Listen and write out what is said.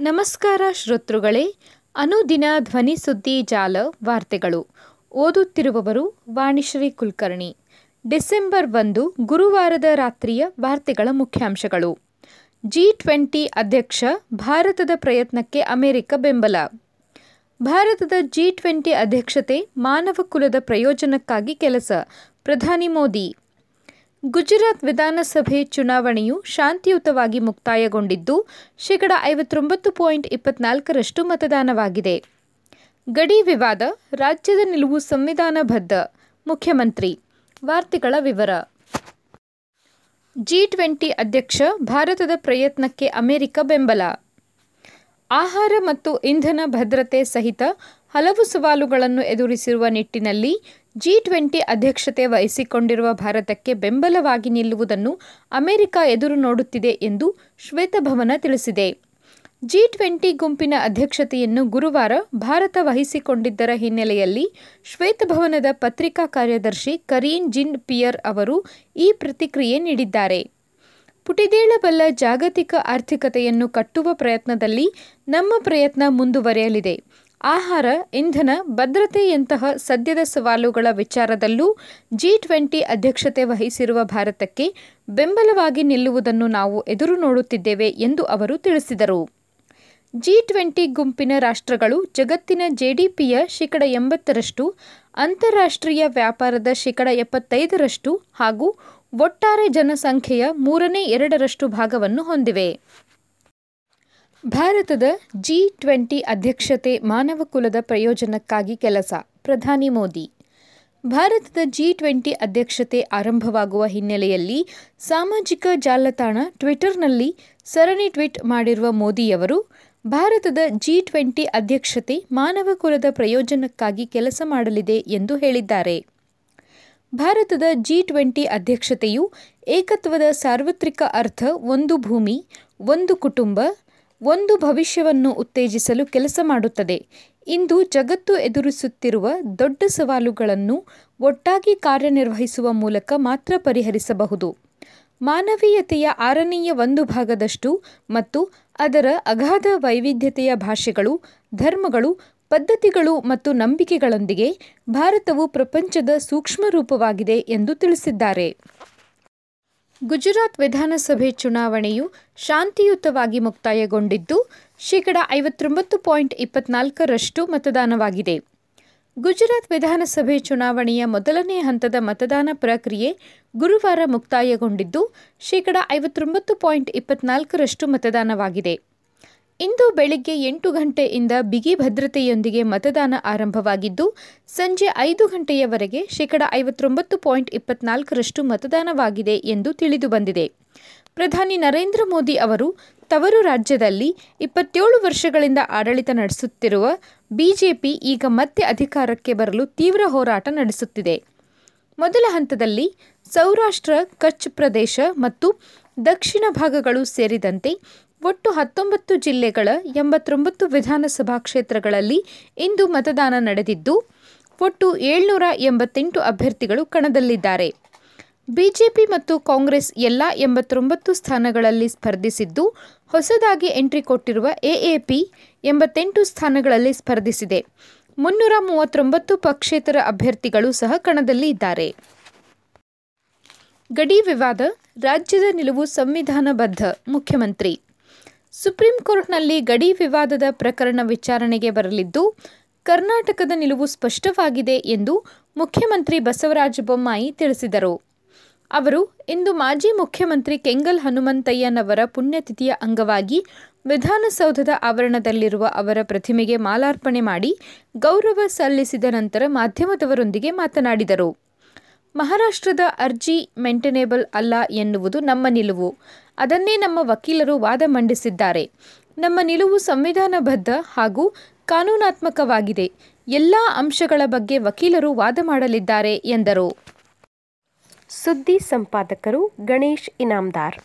ನಮಸ್ಕಾರ ಶ್ರೋತೃಗಳೇ, ಅನುದಿನ ಧ್ವನಿ ಸುದ್ದಿ ಜಾಲ ವಾರ್ತೆಗಳು. ಓದುತ್ತಿರುವವರು ವಾಣಿಶ್ರೀ ಕುಲಕರ್ಣಿ. ಡಿಸೆಂಬರ್ ಒಂದು, ಗುರುವಾರದ ರಾತ್ರಿಯ ವಾರ್ತೆಗಳ ಮುಖ್ಯಾಂಶಗಳು. ಜಿ ಟ್ವೆಂಟಿ ಅಧ್ಯಕ್ಷ, ಭಾರತದ ಪ್ರಯತ್ನಕ್ಕೆ ಅಮೆರಿಕ ಬೆಂಬಲ. ಭಾರತದ ಜಿ ಟ್ವೆಂಟಿ ಅಧ್ಯಕ್ಷತೆ ಮಾನವ ಕುಲದ ಪ್ರಯೋಜನಕ್ಕಾಗಿ ಕೆಲಸ. ಪ್ರಧಾನಿ ಮೋದಿ. ಗುಜರಾತ್ ವಿಧಾನಸಭೆ ಚುನಾವಣೆಯು ಶಾಂತಿಯುತವಾಗಿ ಮುಕ್ತಾಯಗೊಂಡಿದ್ದು, ಶೇಕಡ ಐವತ್ತೊಂಬತ್ತು ಪಾಯಿಂಟ್ ಇಪ್ಪತ್ನಾಲ್ಕರಷ್ಟು ಮತದಾನವಾಗಿದೆ. ಗಡಿ ವಿವಾದ, ರಾಜ್ಯದ ನಿಲುವು ಸಂವಿಧಾನಬದ್ಧ, ಮುಖ್ಯಮಂತ್ರಿ. ವಾರ್ತೆಗಳ ವಿವರ. ಜಿ ಟ್ವೆಂಟಿ ಅಧ್ಯಕ್ಷ, ಭಾರತದ ಪ್ರಯತ್ನಕ್ಕೆ ಅಮೆರಿಕ ಬೆಂಬಲ. ಆಹಾರ ಮತ್ತು ಇಂಧನ ಭದ್ರತೆ ಸಹಿತ ಹಲವು ಸವಾಲುಗಳನ್ನು ಎದುರಿಸಿರುವ ನಿಟ್ಟಿನಲ್ಲಿ ಜಿ ಟ್ವೆಂಟಿ ಅಧ್ಯಕ್ಷತೆ ವಹಿಸಿಕೊಂಡಿರುವ ಭಾರತಕ್ಕೆ ಬೆಂಬಲವಾಗಿ ನಿಲ್ಲುವುದನ್ನು ಅಮೆರಿಕ ಎದುರು ನೋಡುತ್ತಿದೆ ಎಂದು ಶ್ವೇತಭವನ ತಿಳಿಸಿದೆ. ಜಿ ಟ್ವೆಂಟಿ ಗುಂಪಿನ ಅಧ್ಯಕ್ಷತೆಯನ್ನು ಗುರುವಾರ ಭಾರತ ವಹಿಸಿಕೊಂಡಿದ್ದರ ಹಿನ್ನೆಲೆಯಲ್ಲಿ ಶ್ವೇತಭವನದ ಪತ್ರಿಕಾ ಕಾರ್ಯದರ್ಶಿ ಕರೀನ್ ಜಿನ್ ಪಿಯರ್ ಅವರು ಈ ಪ್ರತಿಕ್ರಿಯೆ ನೀಡಿದ್ದಾರೆ. ಪುಟಿದೇಳಬಲ್ಲ ಜಾಗತಿಕ ಆರ್ಥಿಕತೆಯನ್ನು ಕಟ್ಟುವ ಪ್ರಯತ್ನದಲ್ಲಿ ನಮ್ಮ ಪ್ರಯತ್ನ ಮುಂದುವರೆಯಲಿದೆ. ಆಹಾರ, ಇಂಧನ, ಭದ್ರತೆಯಂತಹ ಸದ್ಯದ ಸವಾಲುಗಳ ವಿಚಾರದಲ್ಲೂ ಜಿ ಟ್ವೆಂಟಿ ಅಧ್ಯಕ್ಷತೆ ವಹಿಸಿರುವ ಭಾರತಕ್ಕೆ ಬೆಂಬಲವಾಗಿ ನಿಲ್ಲುವುದನ್ನು ನಾವು ಎದುರು ನೋಡುತ್ತಿದ್ದೇವೆ ಎಂದು ಅವರು ತಿಳಿಸಿದರು. ಜಿ ಟ್ವೆಂಟಿ ಗುಂಪಿನ ರಾಷ್ಟ್ರಗಳು ಜಗತ್ತಿನ ಜೆಡಿಪಿಯ ಶೇಕಡ ಎಂಬತ್ತರಷ್ಟು, ಅಂತಾರಾಷ್ಟ್ರೀಯ ವ್ಯಾಪಾರದ ಶೇಕಡ ಎಪ್ಪತ್ತೈದರಷ್ಟು ಹಾಗೂ ಒಟ್ಟಾರೆ ಜನಸಂಖ್ಯೆಯ ಮೂರನೇ ಎರಡರಷ್ಟು ಭಾಗವನ್ನು ಹೊಂದಿವೆ. ಭಾರತದ ಜಿ ಟ್ವೆಂಟಿ ಅಧ್ಯಕ್ಷತೆ ಮಾನವ ಕುಲದ ಪ್ರಯೋಜನಕ್ಕಾಗಿ ಕೆಲಸ. ಪ್ರಧಾನಿ ಮೋದಿ. ಭಾರತದ ಜಿ ಟ್ವೆಂಟಿ ಅಧ್ಯಕ್ಷತೆ ಆರಂಭವಾಗುವ ಹಿನ್ನೆಲೆಯಲ್ಲಿ ಸಾಮಾಜಿಕ ಜಾಲತಾಣ ಟ್ವಿಟರ್ನಲ್ಲಿ ಸರಣಿ ಟ್ವೀಟ್ ಮಾಡಿರುವ ಮೋದಿಯವರು, ಭಾರತದ ಜಿ ಟ್ವೆಂಟಿ ಅಧ್ಯಕ್ಷತೆ ಮಾನವ ಕುಲದ ಪ್ರಯೋಜನಕ್ಕಾಗಿ ಕೆಲಸ ಮಾಡಲಿದೆ ಎಂದು ಹೇಳಿದ್ದಾರೆ. ಭಾರತದ ಜಿ ಟ್ವೆಂಟಿ ಅಧ್ಯಕ್ಷತೆಯು ಏಕತ್ವದ ಸಾರ್ವತ್ರಿಕ ಅರ್ಥ, ಒಂದು ಭೂಮಿ, ಒಂದು ಕುಟುಂಬ ಒಂದು ಭವಿಷ್ಯವನ್ನು ಉತ್ತೇಜಿಸಲು ಕೆಲಸ ಮಾಡುತ್ತದೆ. ಇಂದು ಜಗತ್ತು ಎದುರಿಸುತ್ತಿರುವ ದೊಡ್ಡ ಸವಾಲುಗಳನ್ನು ಒಟ್ಟಾಗಿ ಕಾರ್ಯನಿರ್ವಹಿಸುವ ಮೂಲಕ ಮಾತ್ರ ಪರಿಹರಿಸಬಹುದು. ಮಾನವೀಯತೆಯ ಆರನೆಯ ಒಂದು ಭಾಗದಷ್ಟು ಮತ್ತು ಅದರ ಅಗಾಧ ವೈವಿಧ್ಯತೆಯ ಭಾಷೆಗಳು, ಧರ್ಮಗಳು, ಪದ್ಧತಿಗಳು ಮತ್ತು ನಂಬಿಕೆಗಳೊಂದಿಗೆ ಭಾರತವು ಪ್ರಪಂಚದ ಸೂಕ್ಷ್ಮ ರೂಪವಾಗಿದೆ ಎಂದು ತಿಳಿಸಿದ್ದಾರೆ. ಗುಜರಾತ್ ವಿಧಾನಸಭೆ ಚುನಾವಣೆಯು ಶಾಂತಿಯುತವಾಗಿ ಮುಕ್ತಾಯಗೊಂಡಿದ್ದು, ಶೇಕಡ ಐವತ್ತೊಂಬತ್ತು ಪಾಯಿಂಟ್ ಇಪ್ಪತ್ನಾಲ್ಕರಷ್ಟು ಮತದಾನವಾಗಿದೆ. ಗುಜರಾತ್ ವಿಧಾನಸಭೆ ಚುನಾವಣೆಯ ಮೊದಲನೇ ಹಂತದ ಮತದಾನ ಪ್ರಕ್ರಿಯೆ ಗುರುವಾರ ಮುಕ್ತಾಯಗೊಂಡಿದ್ದು, ಶೇಕಡ ಐವತ್ತೊಂಬತ್ತು ಪಾಯಿಂಟ್ ಇಪ್ಪತ್ನಾಲ್ಕರಷ್ಟು ಮತದಾನವಾಗಿದೆ. ಇಂದು ಬೆಳಿಗ್ಗೆ ಎಂಟು ಗಂಟೆಯಿಂದ ಬಿಗಿ ಭದ್ರತೆಯೊಂದಿಗೆ ಮತದಾನ ಆರಂಭವಾಗಿದ್ದು, ಸಂಜೆ ಐದು ಗಂಟೆಯವರೆಗೆ ಶೇಕಡ ಐವತ್ತೊಂಬತ್ತು ಪಾಯಿಂಟ್ ಇಪ್ಪತ್ನಾಲ್ಕರಷ್ಟು ಮತದಾನವಾಗಿದೆ ಎಂದು ತಿಳಿದುಬಂದಿದೆ ಪ್ರಧಾನಿ ನರೇಂದ್ರ ಮೋದಿ ಅವರು ತವರು ರಾಜ್ಯದಲ್ಲಿ ಇಪ್ಪತ್ತೇಳು ವರ್ಷಗಳಿಂದ ಆಡಳಿತ ನಡೆಸುತ್ತಿರುವ ಬಿಜೆಪಿ ಈಗ ಮತ್ತೆ ಅಧಿಕಾರಕ್ಕೆ ಬರಲು ತೀವ್ರ ಹೋರಾಟ ನಡೆಸುತ್ತಿದೆ. ಮೊದಲ ಹಂತದಲ್ಲಿ ಸೌರಾಷ್ಟ್ರ, ಕಚ್ ಪ್ರದೇಶ ಮತ್ತು ದಕ್ಷಿಣ ಭಾಗಗಳು ಸೇರಿದಂತೆ ಒಟ್ಟು ಹತ್ತೊಂಬತ್ತು ಜಿಲ್ಲೆಗಳ ಎಂಬತ್ತೊಂಬತ್ತು ವಿಧಾನಸಭಾ ಕ್ಷೇತ್ರಗಳಲ್ಲಿ ಇಂದು ಮತದಾನ ನಡೆದಿದ್ದು, ಒಟ್ಟು ಏಳ್ನೂರ ಎಂಬತ್ತೆಂಟು ಅಭ್ಯರ್ಥಿಗಳು ಕಣದಲ್ಲಿದ್ದಾರೆ. ಬಿಜೆಪಿ ಮತ್ತು ಕಾಂಗ್ರೆಸ್ ಎಲ್ಲ ಎಂಬತ್ತೊಂಬತ್ತು ಸ್ಥಾನಗಳಲ್ಲಿ ಸ್ಪರ್ಧಿಸಿದ್ದು, ಹೊಸದಾಗಿ ಎಂಟ್ರಿ ಕೊಟ್ಟಿರುವ ಎಎಪಿ ಎಂಬತ್ತೆಂಟು ಸ್ಥಾನಗಳಲ್ಲಿ ಸ್ಪರ್ಧಿಸಿದೆ. ಮುನ್ನೂರ ಮೂವತ್ತೊಂಬತ್ತು ಪಕ್ಷೇತರ ಅಭ್ಯರ್ಥಿಗಳು ಸಹ ಕಣದಲ್ಲಿ ಇದ್ದಾರೆ. ಗಡಿ ವಿವಾದ, ರಾಜ್ಯದ ನಿಲುವು ಸಂವಿಧಾನಬದ್ಧ, ಮುಖ್ಯಮಂತ್ರಿ ಸುಪ್ರೀಂ ಕೋರ್ಟ್ನಲ್ಲಿ ಗಡಿ ವಿವಾದದ ಪ್ರಕರಣ ವಿಚಾರಣೆಗೆ ಬರಲಿದ್ದು, ಕರ್ನಾಟಕದ ನಿಲುವು ಸ್ಪಷ್ಟವಾಗಿದೆ ಎಂದು ಮುಖ್ಯಮಂತ್ರಿ ಬಸವರಾಜ ಬೊಮ್ಮಾಯಿ ತಿಳಿಸಿದರು. ಅವರು, ಇಂದು ಮಾಜಿ ಮುಖ್ಯಮಂತ್ರಿ ಕೆಂಗಲ್ ಹನುಮಂತಯ್ಯನವರ ಪುಣ್ಯತಿಥಿಯ ಅಂಗವಾಗಿ ವಿಧಾನಸೌಧದ ಆವರಣದಲ್ಲಿರುವ ಅವರ ಪ್ರತಿಮೆಗೆ ಮಾಲಾರ್ಪಣೆ ಮಾಡಿ ಗೌರವ ಸಲ್ಲಿಸಿದ ನಂತರ ಮಾಧ್ಯಮದವರೊಂದಿಗೆ ಮಾತನಾಡಿದರು. ಮಹಾರಾಷ್ಟ್ರದ ಅರ್ಜಿ ಮೆಂಟನೇಬಲ್ ಅಲ್ಲ ಎನ್ನುವುದು ನಮ್ಮ ನಿಲುವು. ಅದನ್ನೇ ನಮ್ಮ ವಕೀಲರು ವಾದ ಮಂಡಿಸಿದ್ದಾರೆ. ನಮ್ಮ ನಿಲುವು ಸಂವಿಧಾನಬದ್ಧ ಹಾಗೂ ಕಾನೂನಾತ್ಮಕವಾಗಿದೆ. ಎಲ್ಲ ಅಂಶಗಳ ಬಗ್ಗೆ ವಕೀಲರು ವಾದ ಮಾಡಲಿದ್ದಾರೆ ಎಂದರು. ಸುದ್ದಿ ಸಂಪಾದಕರು ಗಣೇಶ್ ಇನಾಮ್ದಾರ್.